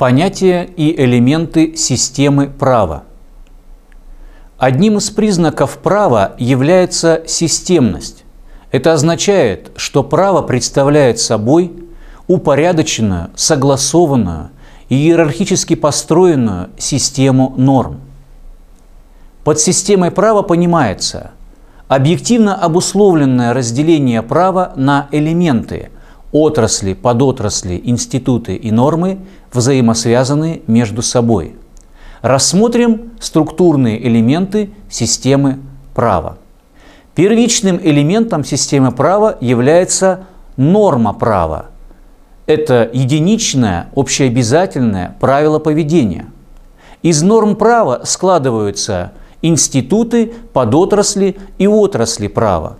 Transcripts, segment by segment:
Понятия и элементы системы права. Одним из признаков права является системность. Это означает, что право представляет собой упорядоченную, согласованную иерархически построенную систему норм. Под системой права понимается объективно обусловленное разделение права на элементы – отрасли, подотрасли, институты и нормы взаимосвязаны между собой. Рассмотрим структурные элементы системы права. Первичным элементом системы права является норма права. Это единичное, общеобязательное правило поведения. Из норм права складываются институты, подотрасли и отрасли права.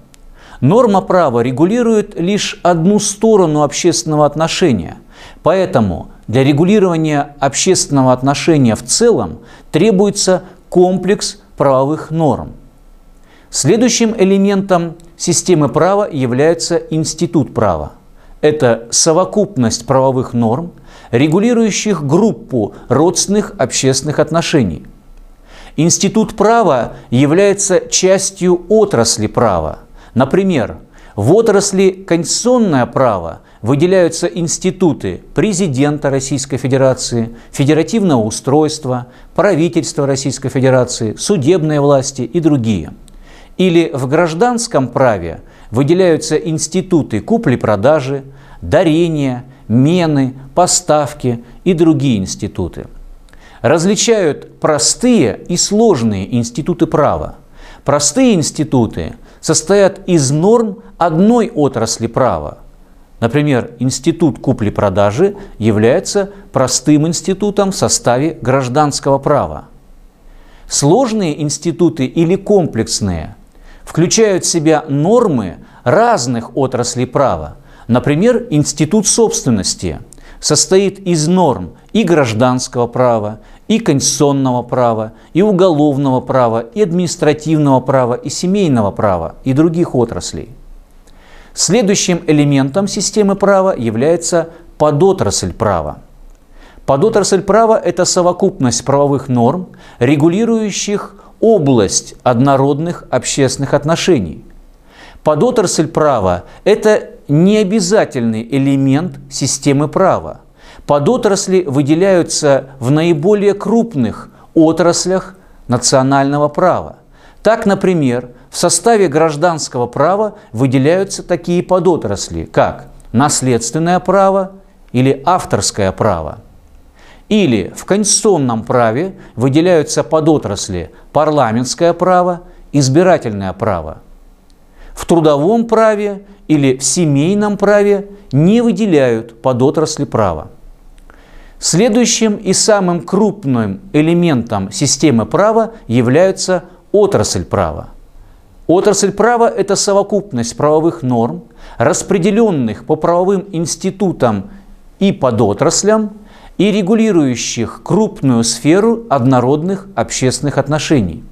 Норма права регулирует лишь одну сторону общественного отношения, поэтому для регулирования общественного отношения в целом требуется комплекс правовых норм. Следующим элементом системы права является институт права. Это совокупность правовых норм, регулирующих группу родственных общественных отношений. Институт права является частью отрасли права – Например, в отрасли конституционное право выделяются институты президента Российской Федерации, федеративного устройства, правительства Российской Федерации, судебной власти и другие. Или в гражданском праве выделяются институты купли-продажи, дарения, мены, поставки и другие институты. Различают простые и сложные институты права. Простые институты состоят из норм одной отрасли права. Например, институт купли-продажи является простым институтом в составе гражданского права. Сложные институты или комплексные включают в себя нормы разных отраслей права. Например, институт собственности состоит из норм и гражданского права, и конституционного права, и уголовного права, и административного права, и семейного права, и других отраслей. Следующим элементом системы права является подотрасль права. Подотрасль права – это совокупность правовых норм, регулирующих область однородных общественных отношений. Подотрасль права – это необязательный элемент системы права – Подотрасли выделяются в наиболее крупных отраслях национального права. Так, например, в составе гражданского права выделяются такие подотрасли, как наследственное право или авторское право. Или в конституционном праве выделяются подотрасли парламентское право, избирательное право. В трудовом праве или в семейном праве не выделяют подотрасли права. Следующим и самым крупным элементом системы права является отрасль права. Отрасль права – это совокупность правовых норм, распределенных по правовым институтам и подотраслям, и регулирующих крупную сферу однородных общественных отношений.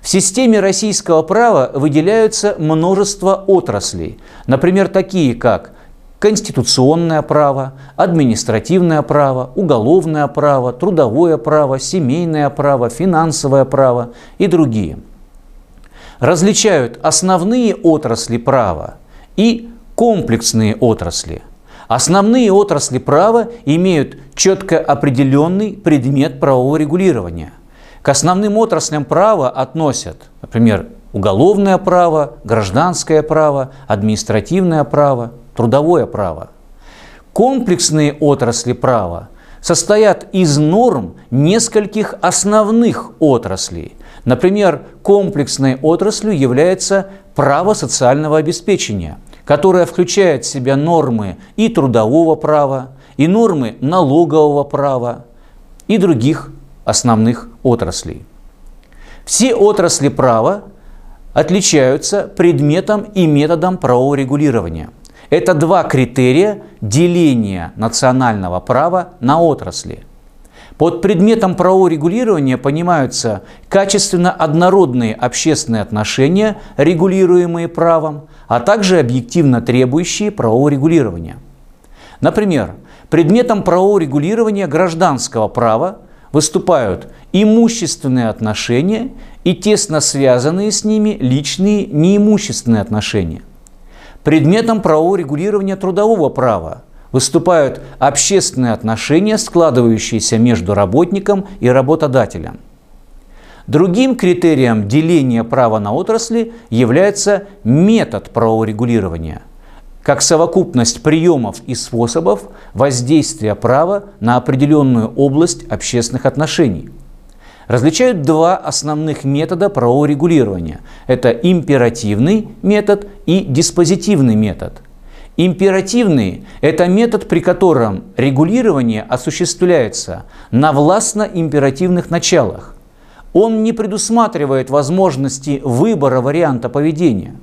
В системе российского права выделяются множество отраслей, например, такие как конституционное право, административное право, уголовное право, трудовое право, семейное право, финансовое право и другие. Различают основные отрасли права и комплексные отрасли. Основные отрасли права имеют четко определенный предмет правового регулирования. К основным отраслям права относят, например, уголовное право, гражданское право, административное право, трудовое право. Комплексные отрасли права состоят из норм нескольких основных отраслей. Например, комплексной отраслью является право социального обеспечения, которое включает в себя нормы и трудового права, и нормы налогового права, и других основных отраслей. Все отрасли права отличаются предметом и методом правового регулирования – это два критерия деления национального права на отрасли. Под предметом правового регулирования понимаются качественно однородные общественные отношения, регулируемые правом, а также объективно требующие правового регулирования. Например, Предметом правового регулирования гражданского права выступают имущественные отношения и тесно связанные с ними личные неимущественные отношения. Предметом правового регулирования трудового права выступают общественные отношения, складывающиеся между работником и работодателем. Другим критерием деления права на отрасли является метод правового регулирования, как совокупность приемов и способов воздействия права на определенную область общественных отношений. Различают два основных метода правового регулирования. Это императивный метод и диспозитивный метод. Императивный – это метод, при котором регулирование осуществляется на властно-императивных началах. Он не предусматривает возможности выбора варианта поведения.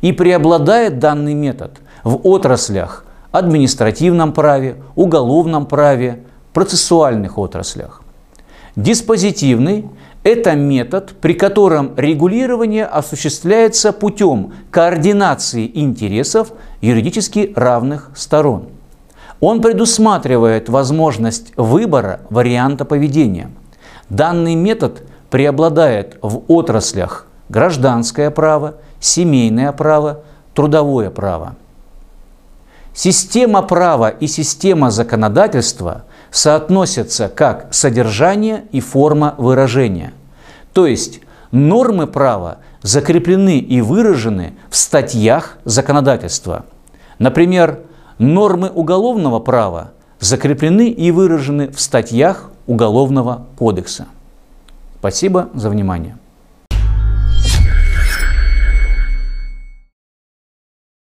И преобладает данный метод в отраслях административном праве, уголовном праве, процессуальных отраслях. Диспозитивный – это метод, при котором регулирование осуществляется путем координации интересов юридически равных сторон. Он предусматривает возможность выбора варианта поведения. Данный метод преобладает в отраслях гражданское право, семейное право, трудовое право. Система права и система законодательства соотносятся как содержание и форма выражения. То есть нормы права закреплены и выражены в статьях законодательства. Например, нормы уголовного права закреплены и выражены в статьях Уголовного кодекса. Спасибо за внимание.